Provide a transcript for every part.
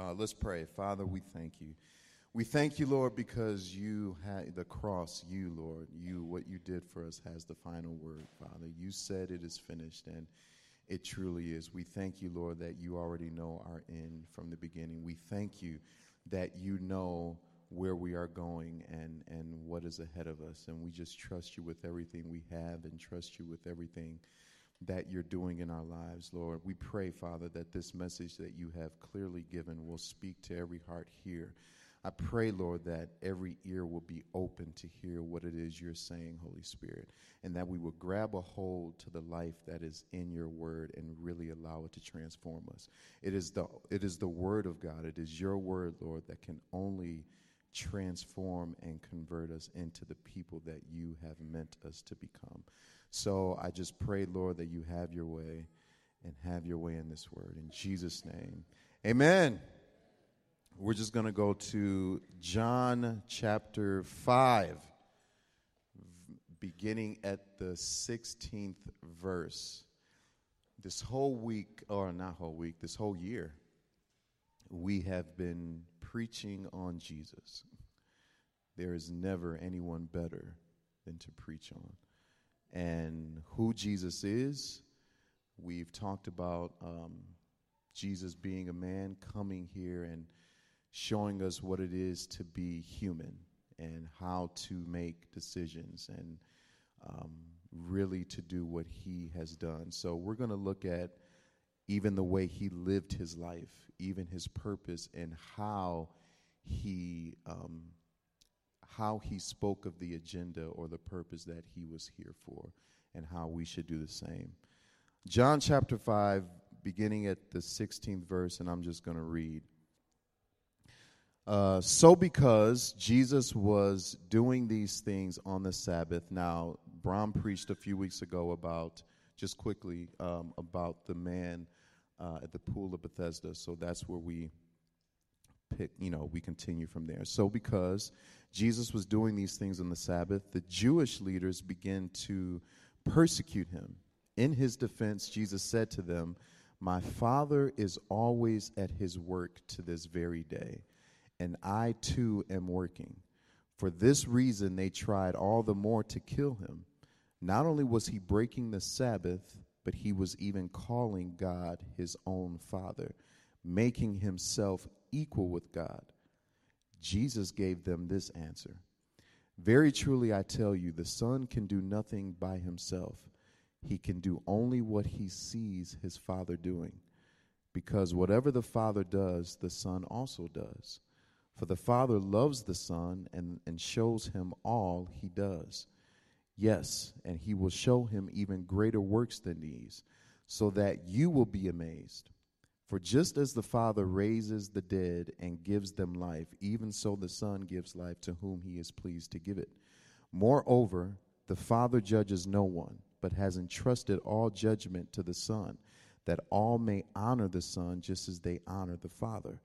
Uh, let's pray. Father, we thank you. We thank you, Lord, because you had the cross, you, Lord, you, what you did for us has the final word, Father. You said it is finished, and it truly is. We thank you, Lord, that you already know our end from the beginning. We thank you that you know where we are going and, and what is ahead of us. And we just trust you with everything we have and trust you with everything that you're doing in our lives, Lord. We pray, Father, that this message that you have clearly given will speak to every heart here. I pray, Lord, that every ear will be open to hear what it is you're saying, Holy Spirit, and that we will grab a hold to the life that is in your word and really allow it to transform us. It is the, it is the word of God, it is your word, Lord, that can only transform and convert us into the people that you have meant us to become. So I just pray, Lord, that you have your way and have your way in this word. In Jesus' name, amen. We're just going to go to John chapter 5, beginning at the 16th verse. This whole week, or not whole week, this whole year, we have been preaching on Jesus. There is never anyone better than to preach on and who Jesus is. We've talked about um, Jesus being a man coming here and showing us what it is to be human and how to make decisions and um, really to do what he has done. So we're going to look at even the way he lived his life, even his purpose, and how he um, how he spoke of the agenda or the purpose that he was here for and how we should do the same. John chapter 5, beginning at the 16th verse, and I'm just going to read. Uh, so, because Jesus was doing these things on the Sabbath, now, Brom preached a few weeks ago about, just quickly, um, about the man uh, at the pool of Bethesda. So, that's where we pick, you know, we continue from there. So, because Jesus was doing these things on the Sabbath, the Jewish leaders began to persecute him. In his defense, Jesus said to them, My Father is always at his work to this very day, and I too am working. For this reason, they tried all the more to kill him. Not only was he breaking the Sabbath, but he was even calling God his own Father, making himself equal with God. Jesus gave them this answer Very truly, I tell you, the Son can do nothing by himself. He can do only what he sees his Father doing. Because whatever the Father does, the Son also does. For the Father loves the Son and, and shows him all he does. Yes, and he will show him even greater works than these, so that you will be amazed. For just as the Father raises the dead and gives them life, even so the Son gives life to whom he is pleased to give it. Moreover, the Father judges no one, but has entrusted all judgment to the Son, that all may honor the Son just as they honor the Father.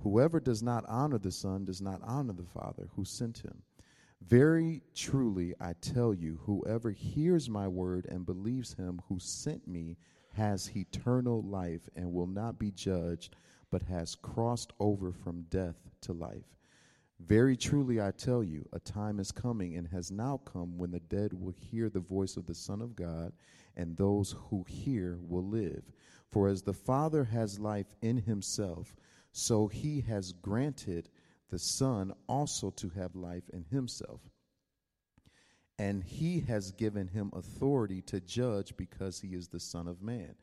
Whoever does not honor the Son does not honor the Father who sent him. Very truly, I tell you, whoever hears my word and believes him who sent me has eternal life and will not be judged, but has crossed over from death to life. Very truly, I tell you, a time is coming and has now come when the dead will hear the voice of the Son of God, and those who hear will live. For as the Father has life in himself, so he has granted the Son also to have life in himself and he has given him authority to judge because he is the Son of Man.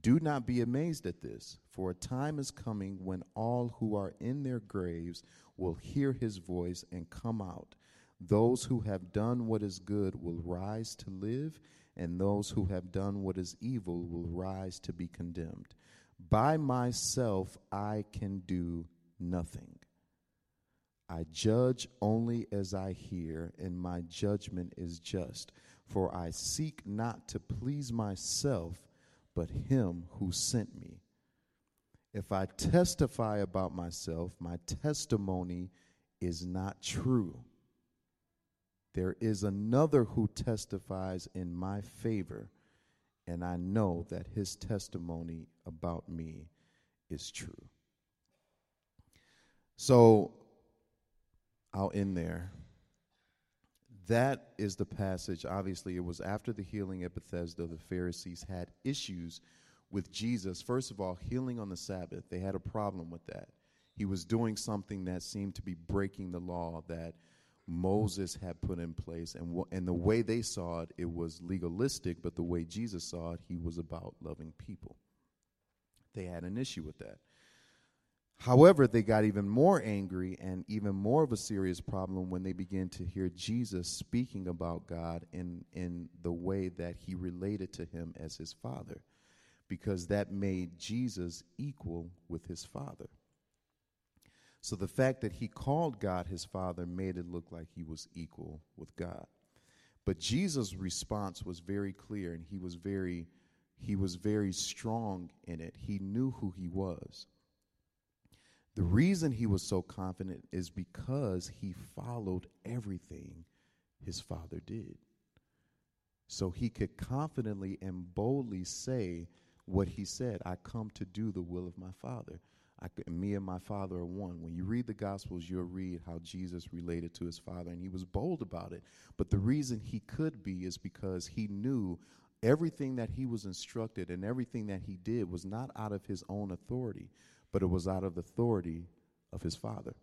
Do not be amazed at this, for a time is coming when all who are in their graves will hear his voice and come out. Those who have done what is good will rise to live, and those who have done what is evil will rise to be condemned. By myself I can do nothing. I judge only as I hear, and my judgment is just. For I seek not to please myself, but him who sent me. If I testify about myself, my testimony is not true. There is another who testifies in my favor, and I know that his testimony about me is true. So I'll end there. That is the passage. Obviously, it was after the healing at Bethesda, the Pharisees had issues with Jesus. First of all, healing on the Sabbath, they had a problem with that. He was doing something that seemed to be breaking the law that Moses had put in place. And, w- and the way they saw it, it was legalistic, but the way Jesus saw it, he was about loving people. They had an issue with that. However, they got even more angry and even more of a serious problem when they began to hear Jesus speaking about God in, in the way that he related to him as his father, because that made Jesus equal with his father. So the fact that he called God his father made it look like he was equal with God. But Jesus' response was very clear and he was very he was very strong in it. He knew who he was. The reason he was so confident is because he followed everything his father did. So he could confidently and boldly say what he said I come to do the will of my father. I, me and my father are one. When you read the Gospels, you'll read how Jesus related to his father, and he was bold about it. But the reason he could be is because he knew everything that he was instructed and everything that he did was not out of his own authority, but it was out of the authority of his father.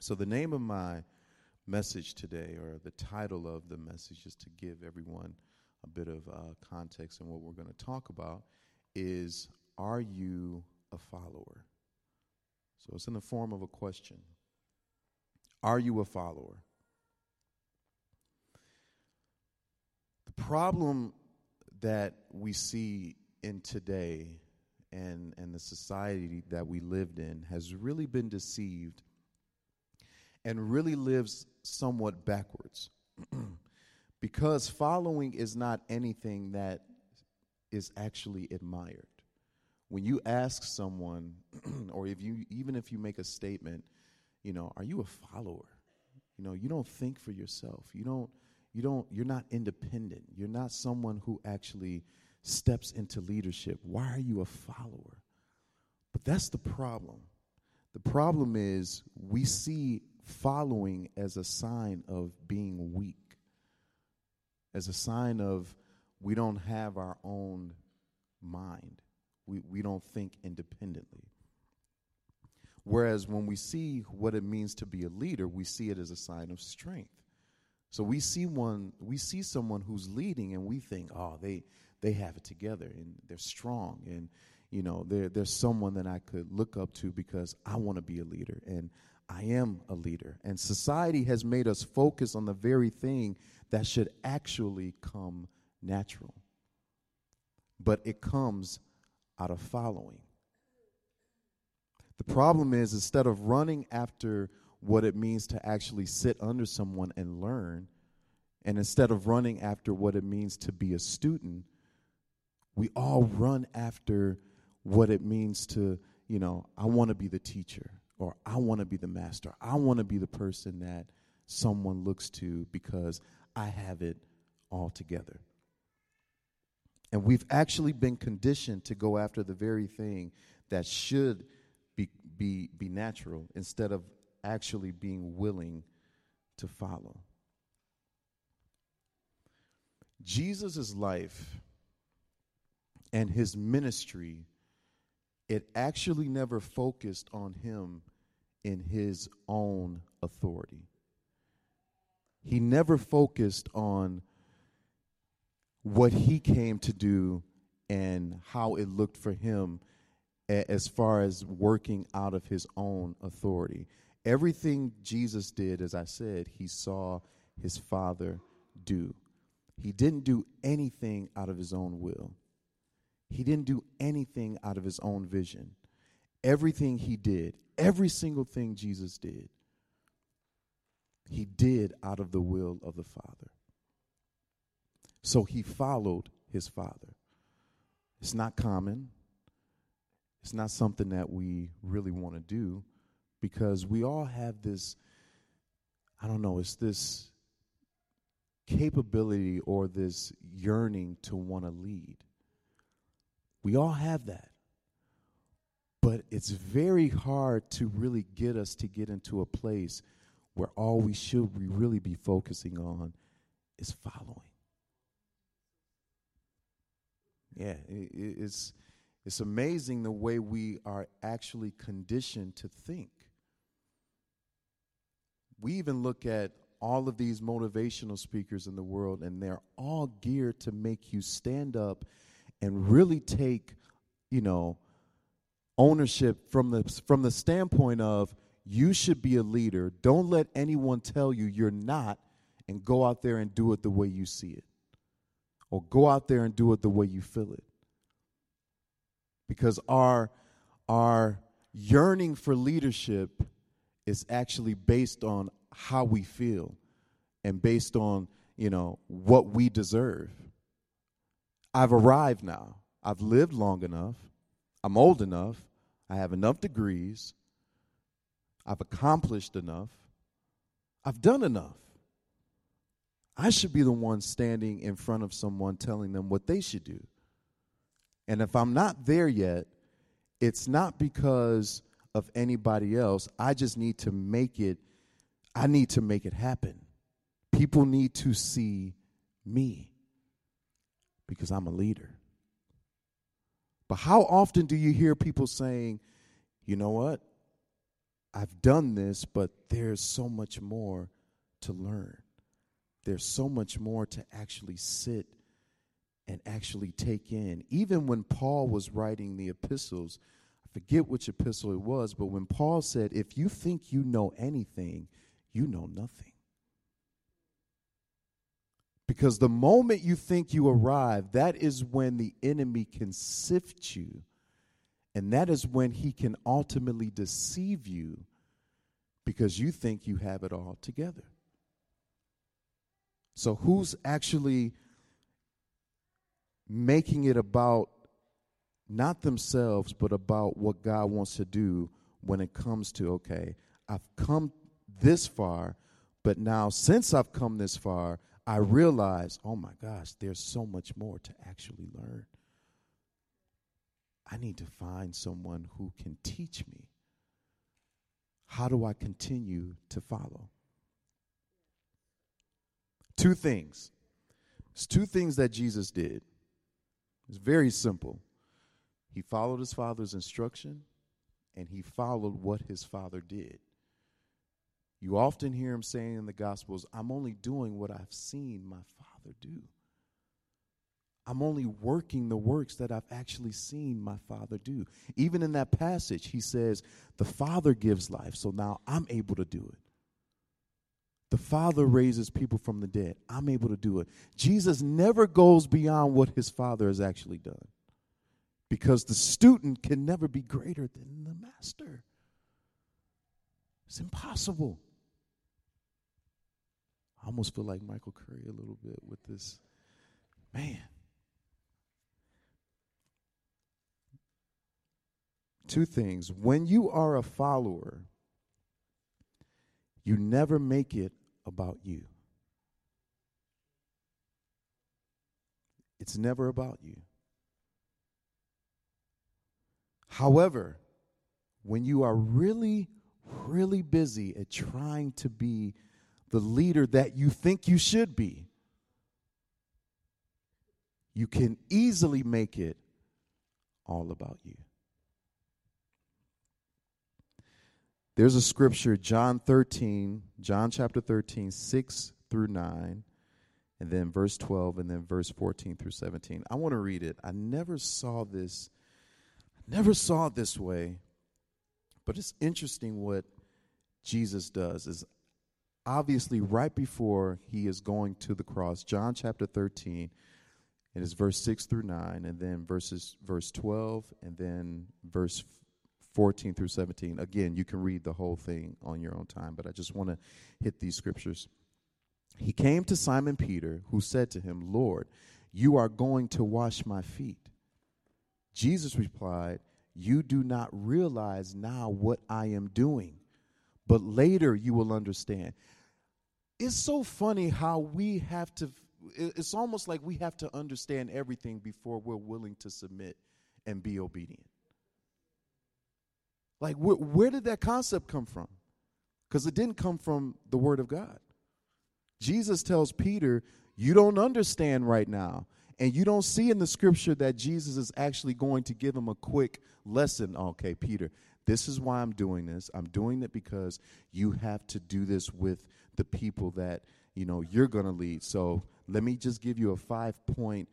So, the name of my message today, or the title of the message, just to give everyone a bit of uh, context and what we're going to talk about, is Are you a follower? So, it's in the form of a question Are you a follower? The problem that we see in today and, and the society that we lived in has really been deceived and really lives somewhat backwards. because following is not anything that is actually admired. When you ask someone, or if you even if you make a statement, you know, are you a follower? You know, you don't think for yourself. You don't you don't you're not independent. You're not someone who actually steps into leadership. Why are you a follower? But that's the problem. The problem is we see following as a sign of being weak, as a sign of we don't have our own mind, we, we don't think independently. Whereas when we see what it means to be a leader, we see it as a sign of strength. So we see one, we see someone who's leading, and we think, oh, they they have it together and they're strong and you know they're, there's someone that i could look up to because i want to be a leader and i am a leader. And society has made us focus on the very thing that should actually come natural. But it comes out of following. The problem is instead of running after what it means to actually sit under someone and learn and instead of running after what it means to be a student we all run after what it means to, you know, I want to be the teacher or I want to be the master. I want to be the person that someone looks to because I have it all together. And we've actually been conditioned to go after the very thing that should be, be, be natural instead of actually being willing to follow. Jesus' life and his ministry, it actually never focused on him in his own authority. He never focused on what he came to do and how it looked for him as far as working out of his own authority. Everything Jesus did, as I said, he saw his Father do. He didn't do anything out of his own will. He didn't do anything out of his own vision. Everything he did, every single thing Jesus did, he did out of the will of the Father. So he followed his Father. It's not common. It's not something that we really want to do because we all have this, I don't know, it's this capability or this yearning to want to lead. We all have that. But it's very hard to really get us to get into a place where all we should we really be focusing on is following. Yeah, it, it's it's amazing the way we are actually conditioned to think. We even look at all of these motivational speakers in the world, and they're all geared to make you stand up and really take, you know, ownership from the from the standpoint of you should be a leader. Don't let anyone tell you you're not, and go out there and do it the way you see it, or go out there and do it the way you feel it because our our yearning for leadership is actually based on how we feel and based on you know what we deserve i've arrived now. I've lived long enough. I'm old enough. I have enough degrees. I've accomplished enough. I've done enough. I should be the one standing in front of someone telling them what they should do. And if I'm not there yet, it's not because of anybody else. I just need to make it, I need to make it happen. People need to see me because I'm a leader. But how often do you hear people saying, you know what? I've done this, but there's so much more to learn. There's so much more to actually sit and actually take in. Even when Paul was writing the epistles, I forget which epistle it was, but when Paul said, If you think you know anything, you know nothing. Because the moment you think you arrive, that is when the enemy can sift you. And that is when he can ultimately deceive you because you think you have it all together. So, who's actually making it about not themselves, but about what God wants to do when it comes to, okay, I've come this far, but now since I've come this far, I realize, oh my gosh, there's so much more to actually learn. I need to find someone who can teach me. How do I continue to follow? Two things. It's two things that Jesus did. It's very simple. He followed his father's instruction and he followed what his father did. You often hear him saying in the Gospels, I'm only doing what I've seen my father do. I'm only working the works that I've actually seen my father do. Even in that passage, he says, The father gives life, so now I'm able to do it. The Father raises people from the dead. I'm able to do it. Jesus never goes beyond what his Father has actually done because the student can never be greater than the master. It's impossible. I almost feel like Michael Curry a little bit with this. Man. Two things. When you are a follower, you never make it about you. It's never about you. However, when you are really, really busy at trying to be the leader that you think you should be, you can easily make it all about you. There's a scripture, John 13, John chapter 13, 6 through 9, and then verse 12, and then verse 14 through 17. I want to read it. I never saw this, I never saw it this way, but it's interesting what Jesus does. Is obviously right before he is going to the cross, John chapter 13, it is verse 6 through 9, and then verses verse 12, and then verse 14 through 17. Again, you can read the whole thing on your own time, but I just want to hit these scriptures. He came to Simon Peter, who said to him, Lord, you are going to wash my feet. Jesus replied, You do not realize now what I am doing, but later you will understand. It's so funny how we have to, it's almost like we have to understand everything before we're willing to submit and be obedient. Like, wh- where did that concept come from? Because it didn't come from the Word of God. Jesus tells Peter, You don't understand right now. And you don't see in the scripture that Jesus is actually going to give him a quick lesson. Okay, Peter, this is why I'm doing this. I'm doing it because you have to do this with the people that, you know, you're going to lead. So let me just give you a five point,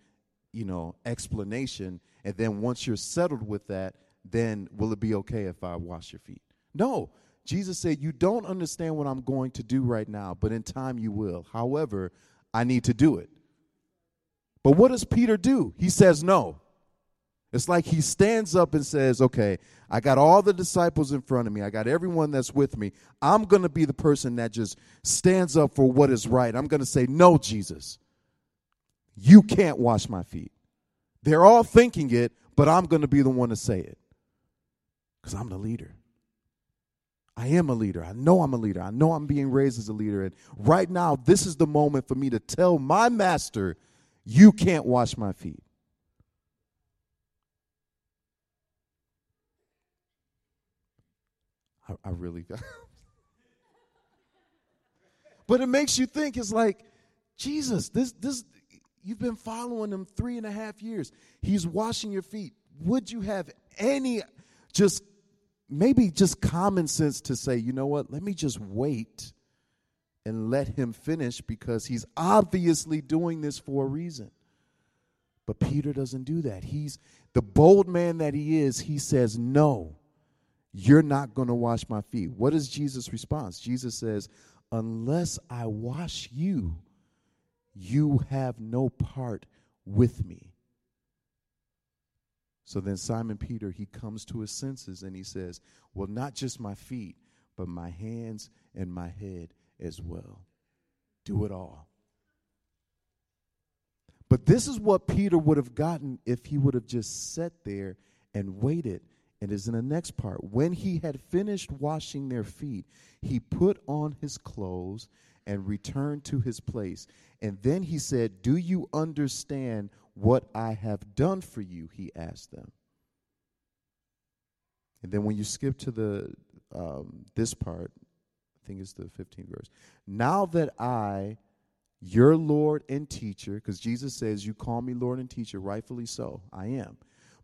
you know, explanation. And then once you're settled with that, then will it be okay if I wash your feet? No. Jesus said, You don't understand what I'm going to do right now, but in time you will. However, I need to do it. But what does Peter do? He says no. It's like he stands up and says, Okay, I got all the disciples in front of me. I got everyone that's with me. I'm going to be the person that just stands up for what is right. I'm going to say, No, Jesus, you can't wash my feet. They're all thinking it, but I'm going to be the one to say it because I'm the leader. I am a leader. I know I'm a leader. I know I'm being raised as a leader. And right now, this is the moment for me to tell my master, You can't wash my feet. I, I really but it makes you think it's like, Jesus, this, this, you've been following him three and a half years. He's washing your feet. Would you have any just maybe just common sense to say, you know what, let me just wait and let him finish because he's obviously doing this for a reason. But Peter doesn't do that. He's the bold man that he is, he says, No, you're not going to wash my feet. What is Jesus' response? Jesus says, Unless I wash you, you have no part with me. So then Simon Peter, he comes to his senses and he says, Well, not just my feet, but my hands and my head as well. Do it all. But this is what Peter would have gotten if he would have just sat there and waited. And is in the next part. When he had finished washing their feet, he put on his clothes and returned to his place. And then he said, Do you understand what I have done for you, he asked them. And then when you skip to the um, this part, I think it's the 15th verse. Now that I, your Lord and teacher, because Jesus says, You call me Lord and teacher, rightfully so, I am.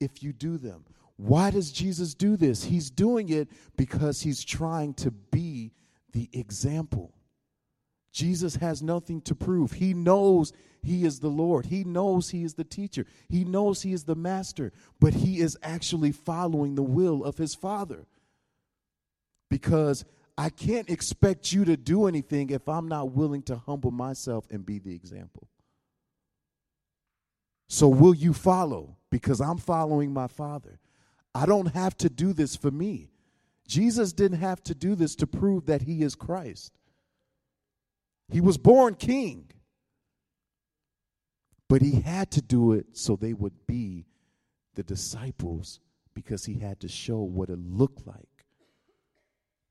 if you do them. Why does Jesus do this? He's doing it because he's trying to be the example. Jesus has nothing to prove. He knows he is the Lord. He knows he is the teacher. He knows he is the master, but he is actually following the will of his Father. Because I can't expect you to do anything if I'm not willing to humble myself and be the example. So, will you follow? Because I'm following my Father. I don't have to do this for me. Jesus didn't have to do this to prove that he is Christ. He was born king. But he had to do it so they would be the disciples because he had to show what it looked like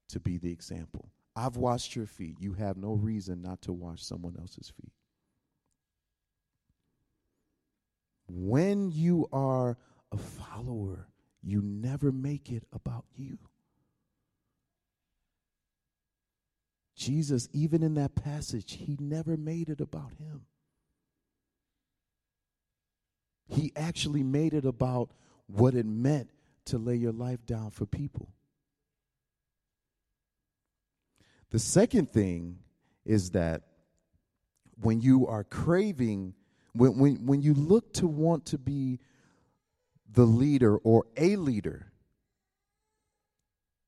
to be the example. I've washed your feet. You have no reason not to wash someone else's feet. When you are a follower, you never make it about you. Jesus, even in that passage, he never made it about him. He actually made it about what it meant to lay your life down for people. The second thing is that when you are craving, when, when, when you look to want to be the leader or a leader,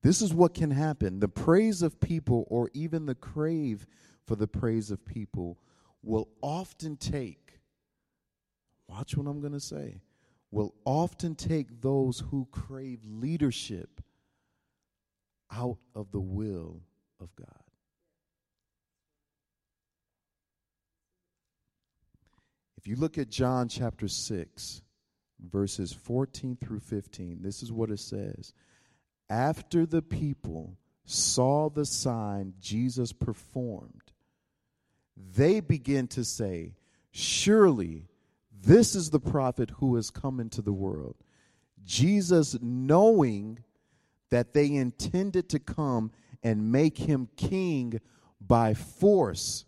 this is what can happen. The praise of people, or even the crave for the praise of people, will often take, watch what I'm going to say, will often take those who crave leadership out of the will of God. If you look at John chapter 6, verses 14 through 15, this is what it says. After the people saw the sign Jesus performed, they begin to say, Surely this is the prophet who has come into the world. Jesus, knowing that they intended to come and make him king by force,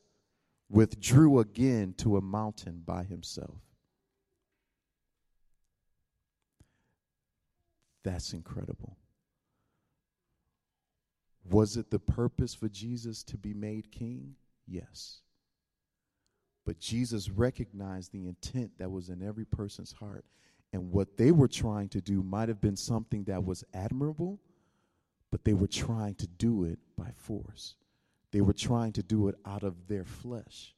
withdrew again to a mountain by himself. That's incredible. Was it the purpose for Jesus to be made king? Yes. But Jesus recognized the intent that was in every person's heart. And what they were trying to do might have been something that was admirable, but they were trying to do it by force. They were trying to do it out of their flesh,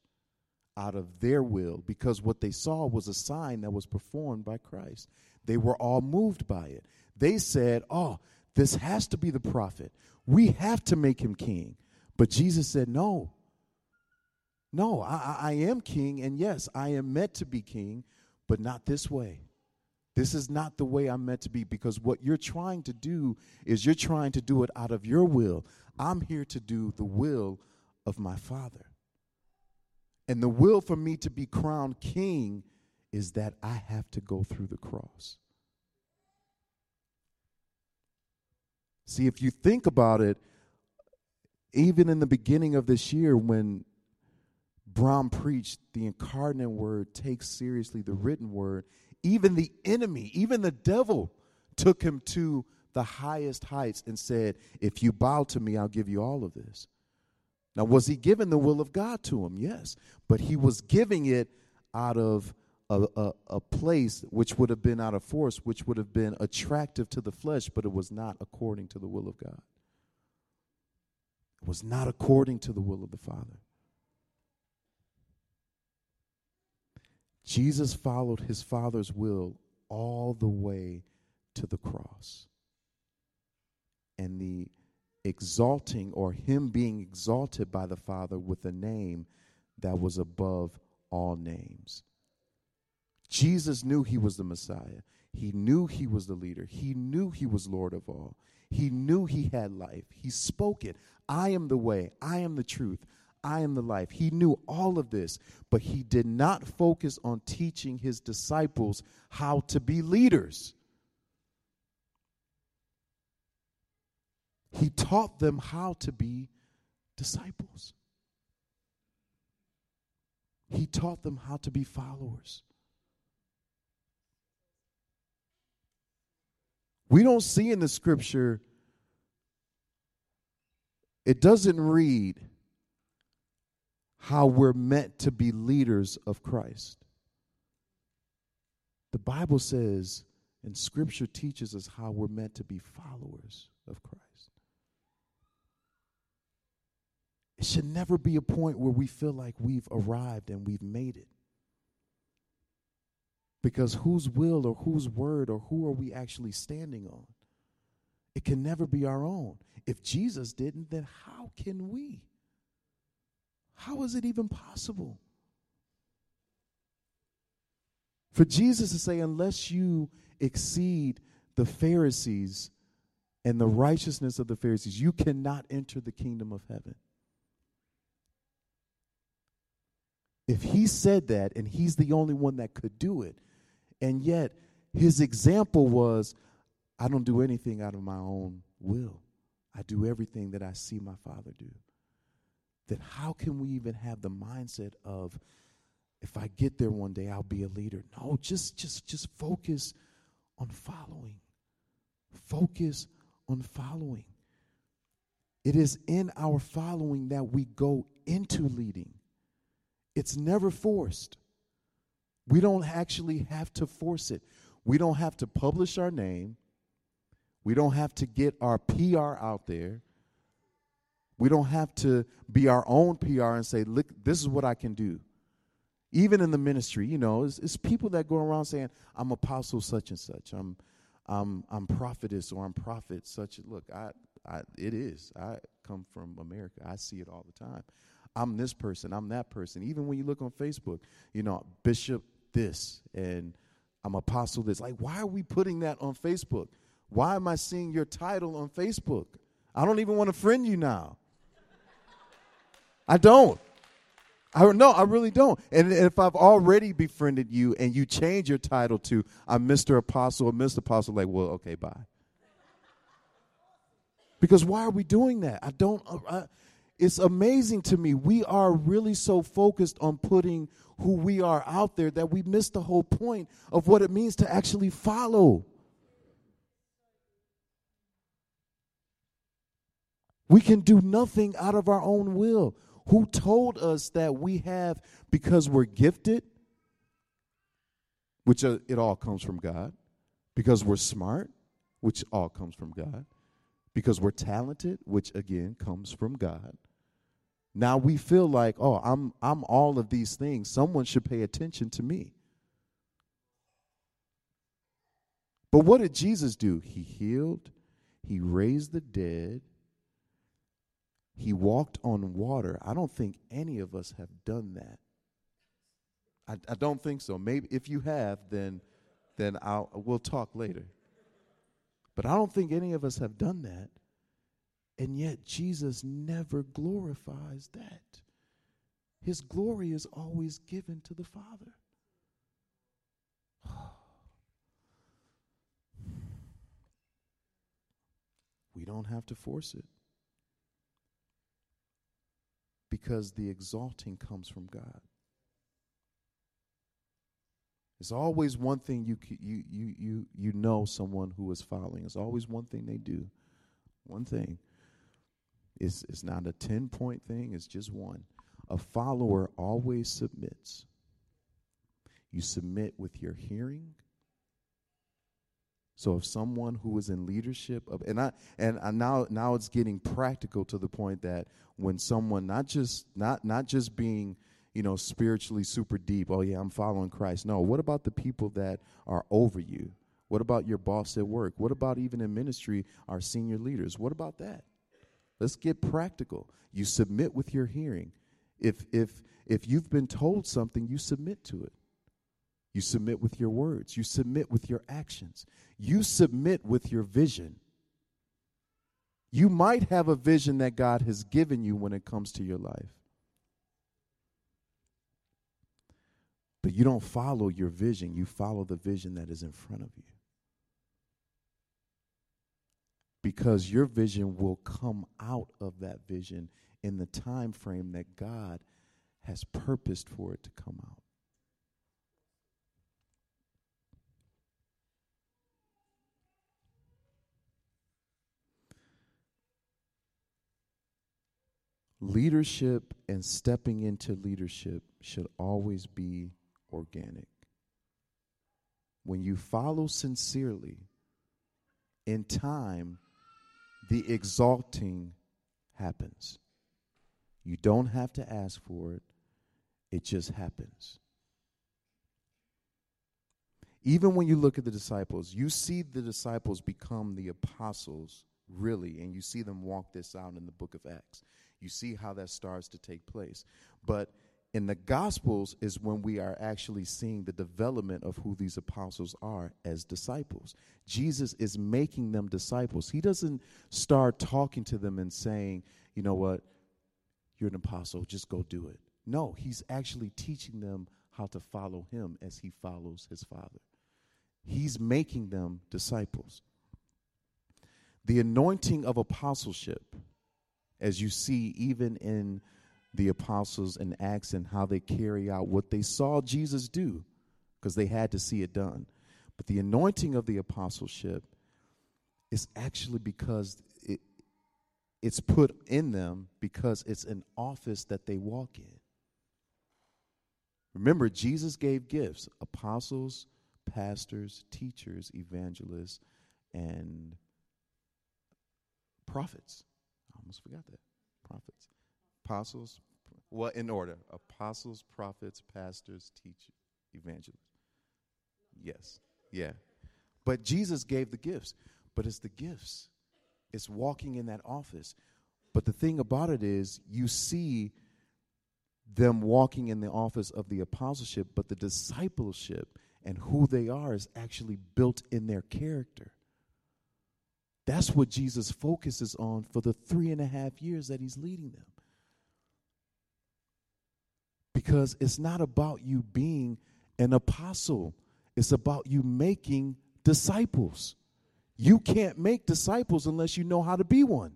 out of their will, because what they saw was a sign that was performed by Christ. They were all moved by it. They said, Oh, this has to be the prophet. We have to make him king. But Jesus said, No, no, I, I am king, and yes, I am meant to be king, but not this way. This is not the way I'm meant to be because what you're trying to do is you're trying to do it out of your will. I'm here to do the will of my Father. And the will for me to be crowned king is that I have to go through the cross. See, if you think about it, even in the beginning of this year, when Brom preached, the incarnate word takes seriously the written word. Even the enemy, even the devil, took him to the highest heights and said, If you bow to me, I'll give you all of this. Now, was he giving the will of God to him? Yes. But he was giving it out of a, a, a, place which would have been out of force, which would have been attractive to the flesh, but it was not according to the will of God. It was not according to the will of the Father. Jesus followed his Father's will all the way to the cross. And the exalting or him being exalted by the Father with a name that was above all names. Jesus knew he was the Messiah. He knew he was the leader. He knew he was Lord of all. He knew he had life. He spoke it. I am the way. I am the truth. I am the life. He knew all of this, but he did not focus on teaching his disciples how to be leaders. He taught them how to be disciples. He taught them how to be followers. We don't see in the scripture, it doesn't read, how we're meant to be leaders of Christ. The Bible says, and Scripture teaches us how we're meant to be followers of Christ. It should never be a point where we feel like we've arrived and we've made it. Because whose will or whose word or who are we actually standing on? It can never be our own. If Jesus didn't, then how can we? How is it even possible? For Jesus to say, unless you exceed the Pharisees and the righteousness of the Pharisees, you cannot enter the kingdom of heaven. If he said that and he's the only one that could do it, and yet his example was, I don't do anything out of my own will, I do everything that I see my Father do then how can we even have the mindset of if I get there one day I'll be a leader? No, just just just focus on following. Focus on following. It is in our following that we go into leading. It's never forced. We don't actually have to force it. We don't have to publish our name. We don't have to get our PR out there. We don't have to be our own PR and say, look, this is what I can do. Even in the ministry, you know, it's, it's people that go around saying, I'm apostle such and such. I'm, I'm, I'm prophetess or I'm prophet such. Look, I, I, it is. I come from America. I see it all the time. I'm this person. I'm that person. Even when you look on Facebook, you know, Bishop this and I'm apostle this. Like, why are we putting that on Facebook? Why am I seeing your title on Facebook? I don't even want to friend you now. I don't. I no, I really don't. And if I've already befriended you and you change your title to I'm Mr. Apostle or Mr. Apostle, like, well, okay, bye. Because why are we doing that? I don't. I, it's amazing to me. We are really so focused on putting who we are out there that we miss the whole point of what it means to actually follow. We can do nothing out of our own will. Who told us that we have, because we're gifted, which uh, it all comes from God, because we're smart, which all comes from God, because we're talented, which again comes from God. Now we feel like, oh, I'm I'm all of these things. Someone should pay attention to me. But what did Jesus do? He healed, he raised the dead, he walked on water. I don't think any of us have done that. I, I don't think so. Maybe if you have, then then I'll we'll talk later. But I don't think any of us have done that. And yet Jesus never glorifies that. His glory is always given to the Father. We don't have to force it because the exalting comes from God. There's always one thing you you you you you know someone who is following. There's always one thing they do. One thing. It's it's not a 10 point thing, it's just one. A follower always submits. You submit with your hearing. So if someone who is in leadership of and I and I now now it's getting practical to the point that when someone not just not not just being you know spiritually super deep oh yeah i'm following christ no what about the people that are over you what about your boss at work what about even in ministry our senior leaders what about that let's get practical. You submit with your hearing. If if if you've been told something you submit to it. You submit with your words. You submit with your actions. You submit with your vision. You might have a vision that God has given you when it comes to your life. But you don't follow your vision, you follow the vision that is in front of you. Because your vision will come out of that vision in the time frame that God has purposed for it to come out. Leadership and stepping into leadership should always be organic. When you follow sincerely, in time, the exalting happens. You don't have to ask for it, it just happens. Even when you look at the disciples, you see the disciples become the apostles, really, and you see them walk this out in the book of Acts you see how that starts to take place. But in the Gospels is when we are actually seeing the development of who these apostles are as disciples. Jesus is making them disciples. He doesn't start talking to them and saying, you know what, you're an apostle, just go do it. No, he's actually teaching them how to follow him as he follows his Father. He's making them disciples. The anointing of apostleship as you see even in the apostles and Acts and how they carry out what they saw Jesus do, because they had to see it done. But the anointing of the apostleship is actually because it, it's put in them because it's an office that they walk in. Remember, Jesus gave gifts apostles, pastors, teachers, evangelists, and prophets I almost forgot that. Prophets, apostles, well, in order apostles, prophets, pastors, teachers, evangelists. Yes, yeah. But Jesus gave the gifts, but it's the gifts It's walking in that office. But the thing about it is, you see them walking in the office of the apostleship, but the discipleship and who they are is actually built in their character. That's what Jesus focuses on for the three and a half years that he's leading them. Because it's not about you being an apostle, it's about you making disciples. You can't make disciples unless you know how to be one.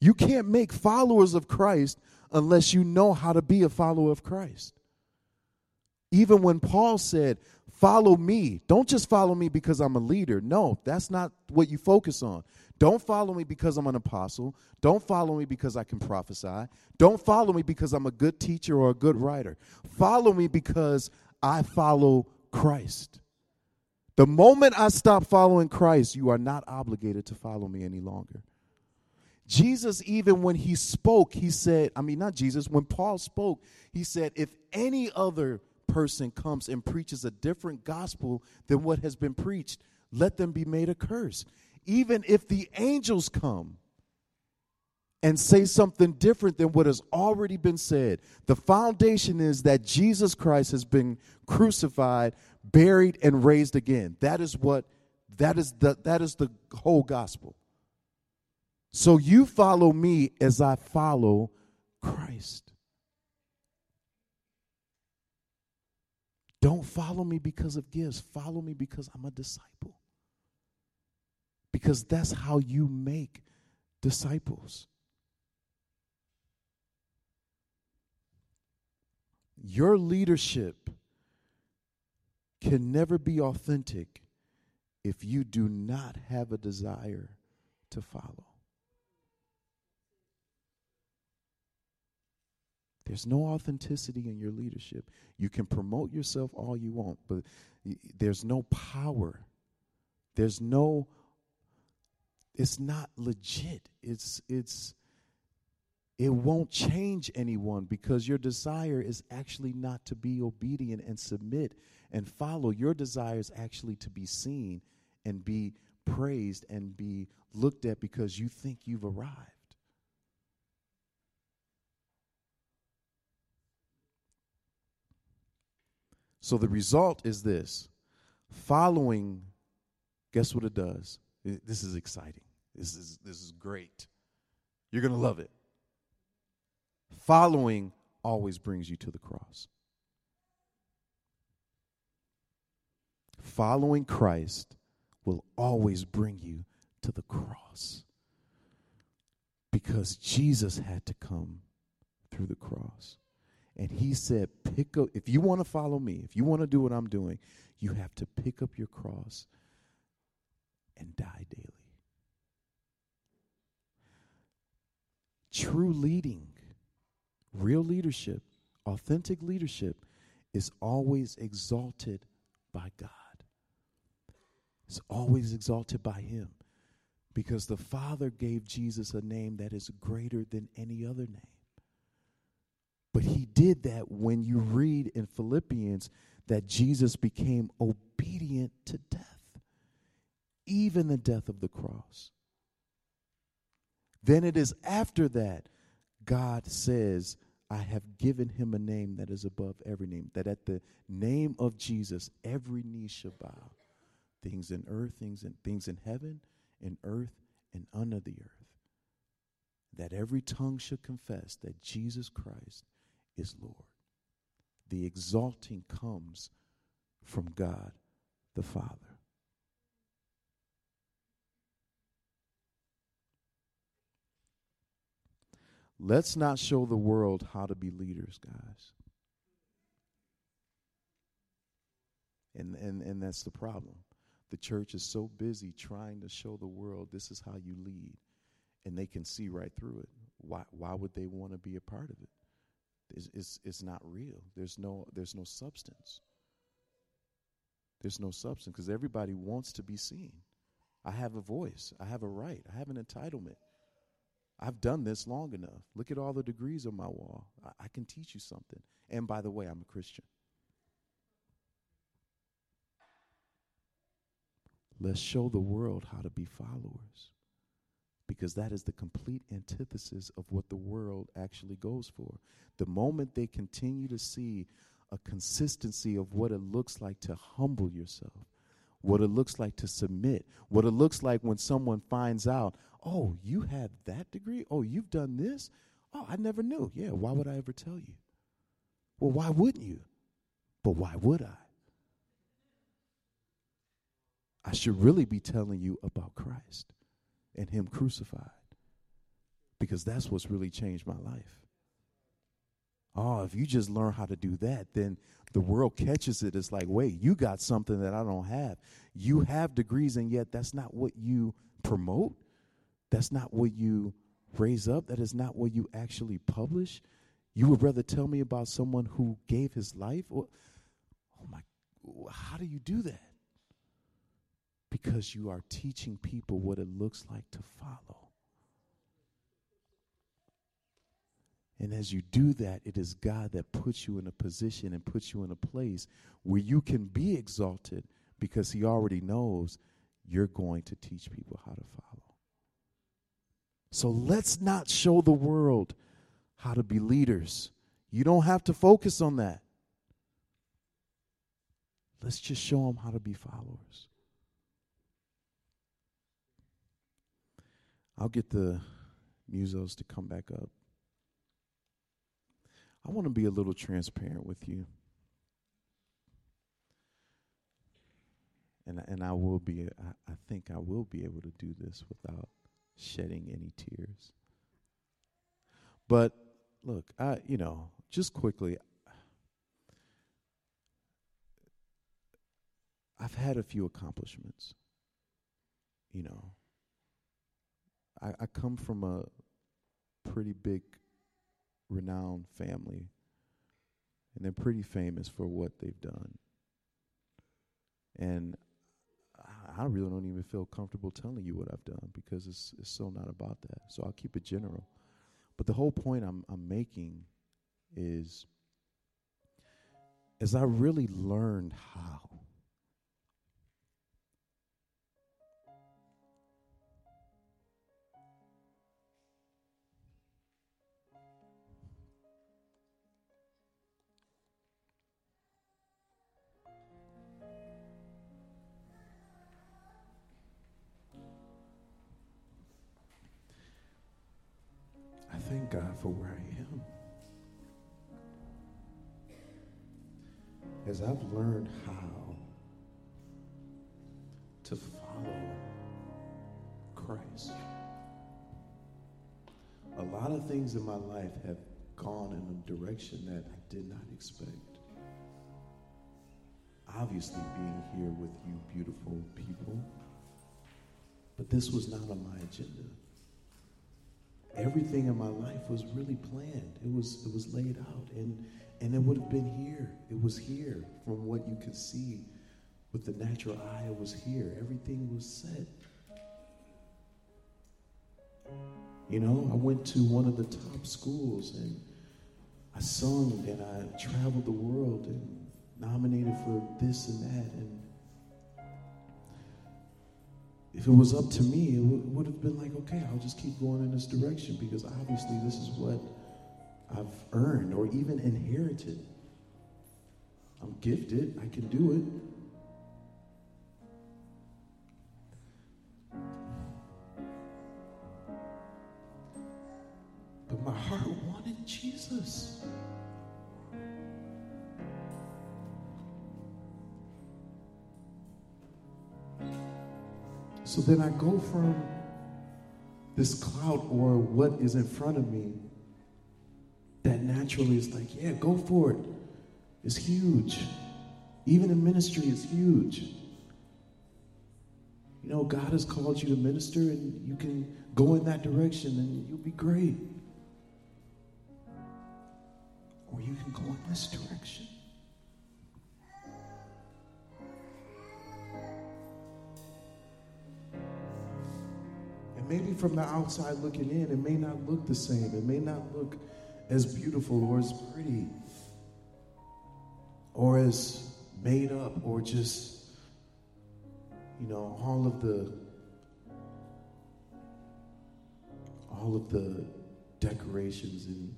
You can't make followers of Christ unless you know how to be a follower of Christ. Even when Paul said, Follow me, don't just follow me because I'm a leader. No, that's not what you focus on. Don't follow me because I'm an apostle. Don't follow me because I can prophesy. Don't follow me because I'm a good teacher or a good writer. Follow me because I follow Christ. The moment I stop following Christ, you are not obligated to follow me any longer. Jesus, even when he spoke, he said, I mean, not Jesus, when Paul spoke, he said, if any other person comes and preaches a different gospel than what has been preached, let them be made a curse. Even if the angels come and say something different than what has already been said, the foundation is that Jesus Christ has been crucified, buried, and raised again. That is what that is the that is the whole gospel. So you follow me as I follow Christ. Don't follow me because of gifts. Follow me because I'm a disciple. Because that's how you make disciples. Your leadership can never be authentic if you do not have a desire to follow. There's no authenticity in your leadership. You can promote yourself all you want, but there's no power. There's no it's not legit. It's it's it won't change anyone because your desire is actually not to be obedient and submit and follow. Your desire is actually to be seen and be praised and be looked at because you think you've arrived. So the result is this following, guess what it does? This is exciting. This is, this is great. You're going to love it. Following always brings you to the cross. Following Christ will always bring you to the cross because Jesus had to come through the cross. And he said, pick up, if you want to follow me, if you want to do what I'm doing, you have to pick up your cross and die daily. True leading, real leadership, authentic leadership is always exalted by God. It's always exalted by Him because the Father gave Jesus a name that is greater than any other name. But he did that when you read in Philippians that Jesus became obedient to death, even the death of the cross. Then it is after that God says, I have given him a name that is above every name, that at the name of Jesus, every knee shall bow. Things in earth, things in things in heaven, in earth, and under the earth. That every tongue should confess that Jesus Christ is Lord. The exalting comes from God the Father. Let's not show the world how to be leaders, guys. And, and, and that's the problem. The church is so busy trying to show the world this is how you lead, and they can see right through it. Why, why would they want to be a part of it? Is, is, not real. There's no, there's no substance. There's no substance because everybody wants to be seen. I have a voice. I have a right. I have an entitlement. I've done this long enough. Look at all the degrees on my wall. I, I can teach you something. And by the way, I'm a Christian. let's show the world how to be followers. Because that is the complete antithesis of what the world actually goes for. The moment they continue to see a consistency of what it looks like to humble yourself, what it looks like to submit, what it looks like when someone finds out, oh, you have that degree? Oh, you've done this? Oh, I never knew. Yeah, why would I ever tell you? Well, why wouldn't you? But why would I? I should really be telling you about Christ and Him crucified because that's what's really changed my life. Oh, if you just learn how to do that, then the world catches it. It's like, wait, you got something that I don't have. You have degrees, and yet that's not what you promote. That's not what you raise up. That is not what you actually publish. You would rather tell me about someone who gave his life? Or, oh my, how do you do that? Because you are teaching people what it looks like to follow. And as you do that, it is God that puts you in a position and puts you in a place where you can be exalted because He already knows you're going to teach people how to follow. So let's not show the world how to be leaders. You don't have to focus on that. Let's just show them how to be followers. I'll get the musos to come back up. I want to be a little transparent with you. And, and I will be, I, I think I will be able to do this without shedding any tears. But look, I, you know, just quickly, I've had a few accomplishments. You know, I, I come from a pretty big renowned family, and they're pretty famous for what they've done. And I really don't even feel comfortable telling you what I've done because it's it's so not about that. So I'll keep it general. But the whole point I'm I'm making is as I really learned how I've learned how to follow Christ, a lot of things in my life have gone in a direction that I did not expect. Obviously, being here with you beautiful people, but this was not on my agenda everything in my life was really planned. It was it was laid out and and it would have been here. It was here from what you could see with the natural eye. It was here. Everything was set. You know, I went to one of the top schools and I sung and I traveled the world and nominated for this and that and if it was up to me, it would have been like, okay, I'll just keep going in this direction because obviously this is what I've earned or even inherited. I'm gifted, I can do it. But my heart wanted Jesus. So then I go from this cloud or what is in front of me that naturally is like, yeah, go for it. It's huge. Even in ministry, it's huge. You know, God has called you to minister and you can go in that direction and you'll be great. Or you can go in this direction. And maybe from the outside looking in, it may not look the same. It may not look as beautiful or as pretty or as made up or just you know, all of the all of the decorations and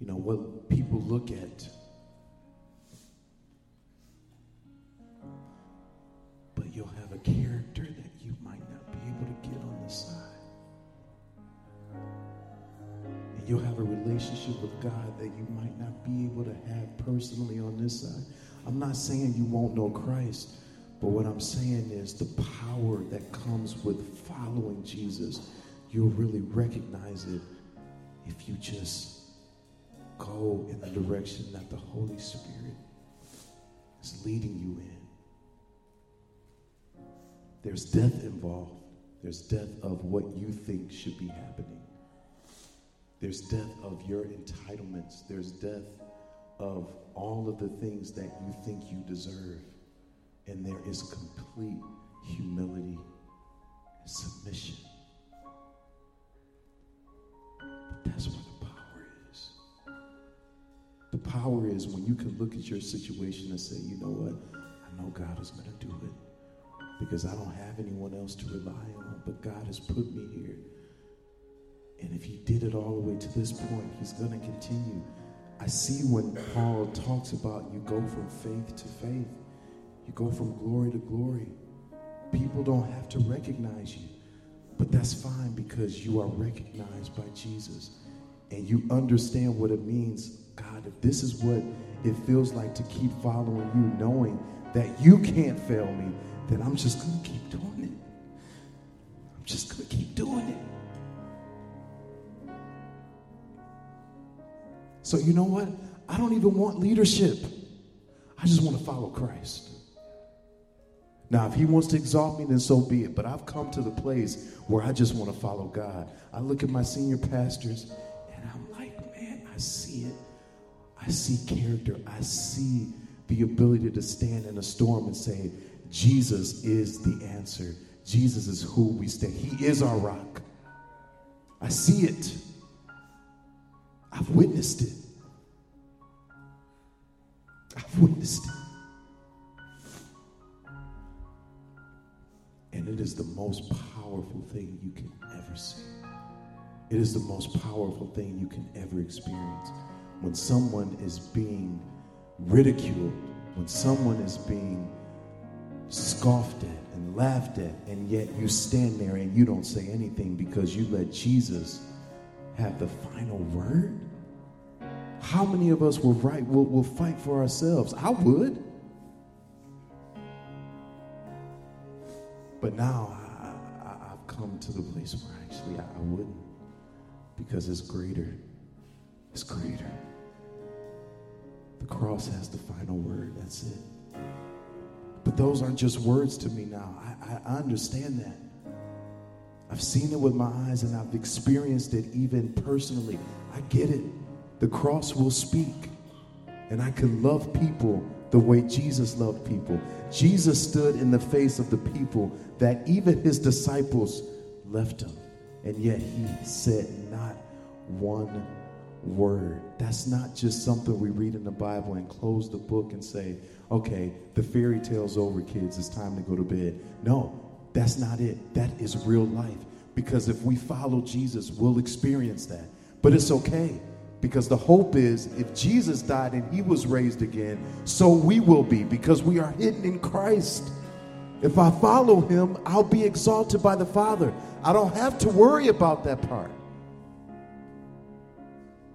you know what people look at. But you'll have a character you'll have a relationship with God that you might not be able to have personally on this side. I'm not saying you won't know Christ, but what I'm saying is the power that comes with following Jesus, you'll really recognize it if you just go in the direction that the Holy Spirit is leading you in. There's death involved. There's death of what you think should be happening. There's death of your entitlements. There's death of all of the things that you think you deserve. And there is complete humility and submission. But that's where the power is. The power is when you can look at your situation and say, you know what? I know God is going to do it because I don't have anyone else to rely on, but God has put me here. And if He did it all the way to this point, He's going to continue. I see when Paul talks about you go from faith to faith, you go from glory to glory. People don't have to recognize you, but that's fine because you are recognized by Jesus and you understand what it means. God, if this is what it feels like to keep following you, knowing that you can't fail me, then I'm just going to keep doing it. I'm just going to keep doing it. So, you know what? I don't even want leadership. I just want to follow Christ. Now, if he wants to exalt me, then so be it. But I've come to the place where I just want to follow God. I look at my senior pastors and I'm like, man, I see it. I see character. I see the ability to stand in a storm and say, Jesus is the answer. Jesus is who we stand. He is our rock. I see it. I've witnessed it. I've witnessed it. And it is the most powerful thing you can ever see. It is the most powerful thing you can ever experience. When someone is being ridiculed, when someone is being scoffed at and laughed at, and yet you stand there and you don't say anything because you let Jesus have the final word? How many of us will, right, will, will fight for ourselves? I would. But now I, have come to the place where actually I, I wouldn't because it's greater. It's greater. The cross has the final word. That's it. But those aren't just words to me now. I, I, I understand that. I've seen it with my eyes and I've experienced it even personally. I get it. The cross will speak. And I can love people the way Jesus loved people. Jesus stood in the face of the people that even his disciples left him. And yet he said not one word. That's not just something we read in the Bible and close the book and say, okay, the fairy tale's over, kids. It's time to go to bed. No, that's not it. That is real life. Because if we follow Jesus, we'll experience that. But it's okay because the hope is if Jesus died and he was raised again, so we will be because we are hidden in Christ. If I follow him, I'll be exalted by the Father. I don't have to worry about that part.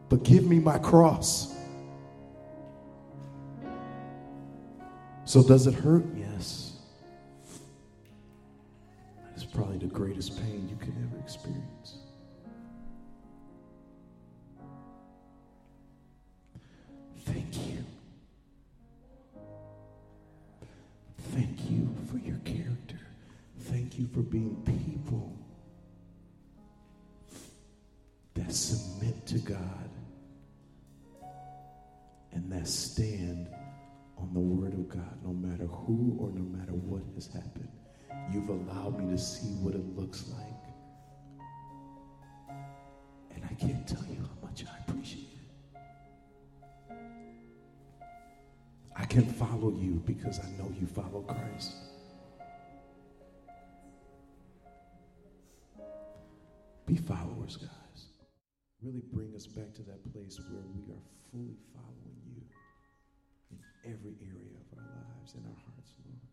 But give me my cross. So, does it hurt? Yes. It's probably the greatest pain you can ever experience. Thank you. Thank you for your character. Thank you for being people that submit to God and that stand on the Word of God, no matter who or no matter what has happened. You've allowed me to see what it looks like. And I can't tell you how much I appreciate it. I can follow you because I know you follow Christ. Be followers, guys. Really bring us back to that place where we are fully following you in every area of our lives and our hearts, Lord.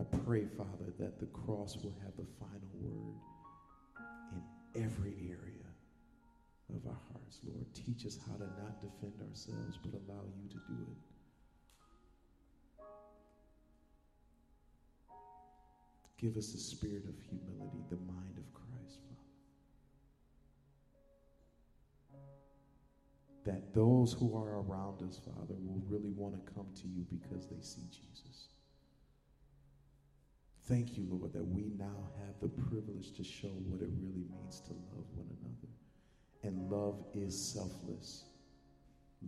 I pray, Father, that the cross will have the final word in every area of our hearts, Lord. Teach us how to not defend ourselves, but allow you to do it. Give us the spirit of humility, the mind of Christ, Father. That those who are around us, Father, will really want to come to you because they see Jesus. Thank you, Lord, that we now have the privilege to show what it really means to love one another. And love is selfless.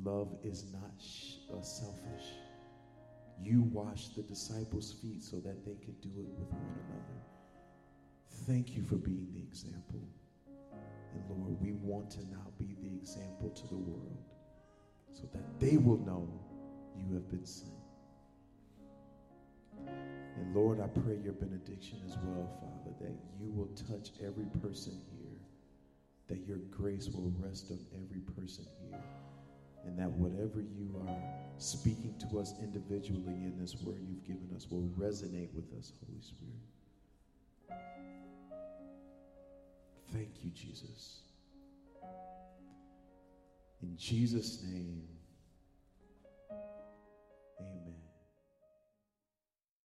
Love is not sh- uh, selfish. You washed the disciples' feet so that they could do it with one another. Thank you for being the example. And Lord, we want to now be the example to the world so that they will know you have been sent. And Lord, I pray your benediction as well, Father, that you will touch every person here, that your grace will rest on every person here and that whatever you are speaking to us individually in this word you've given us will resonate with us, Holy Spirit. Thank you, Jesus. In Jesus' name.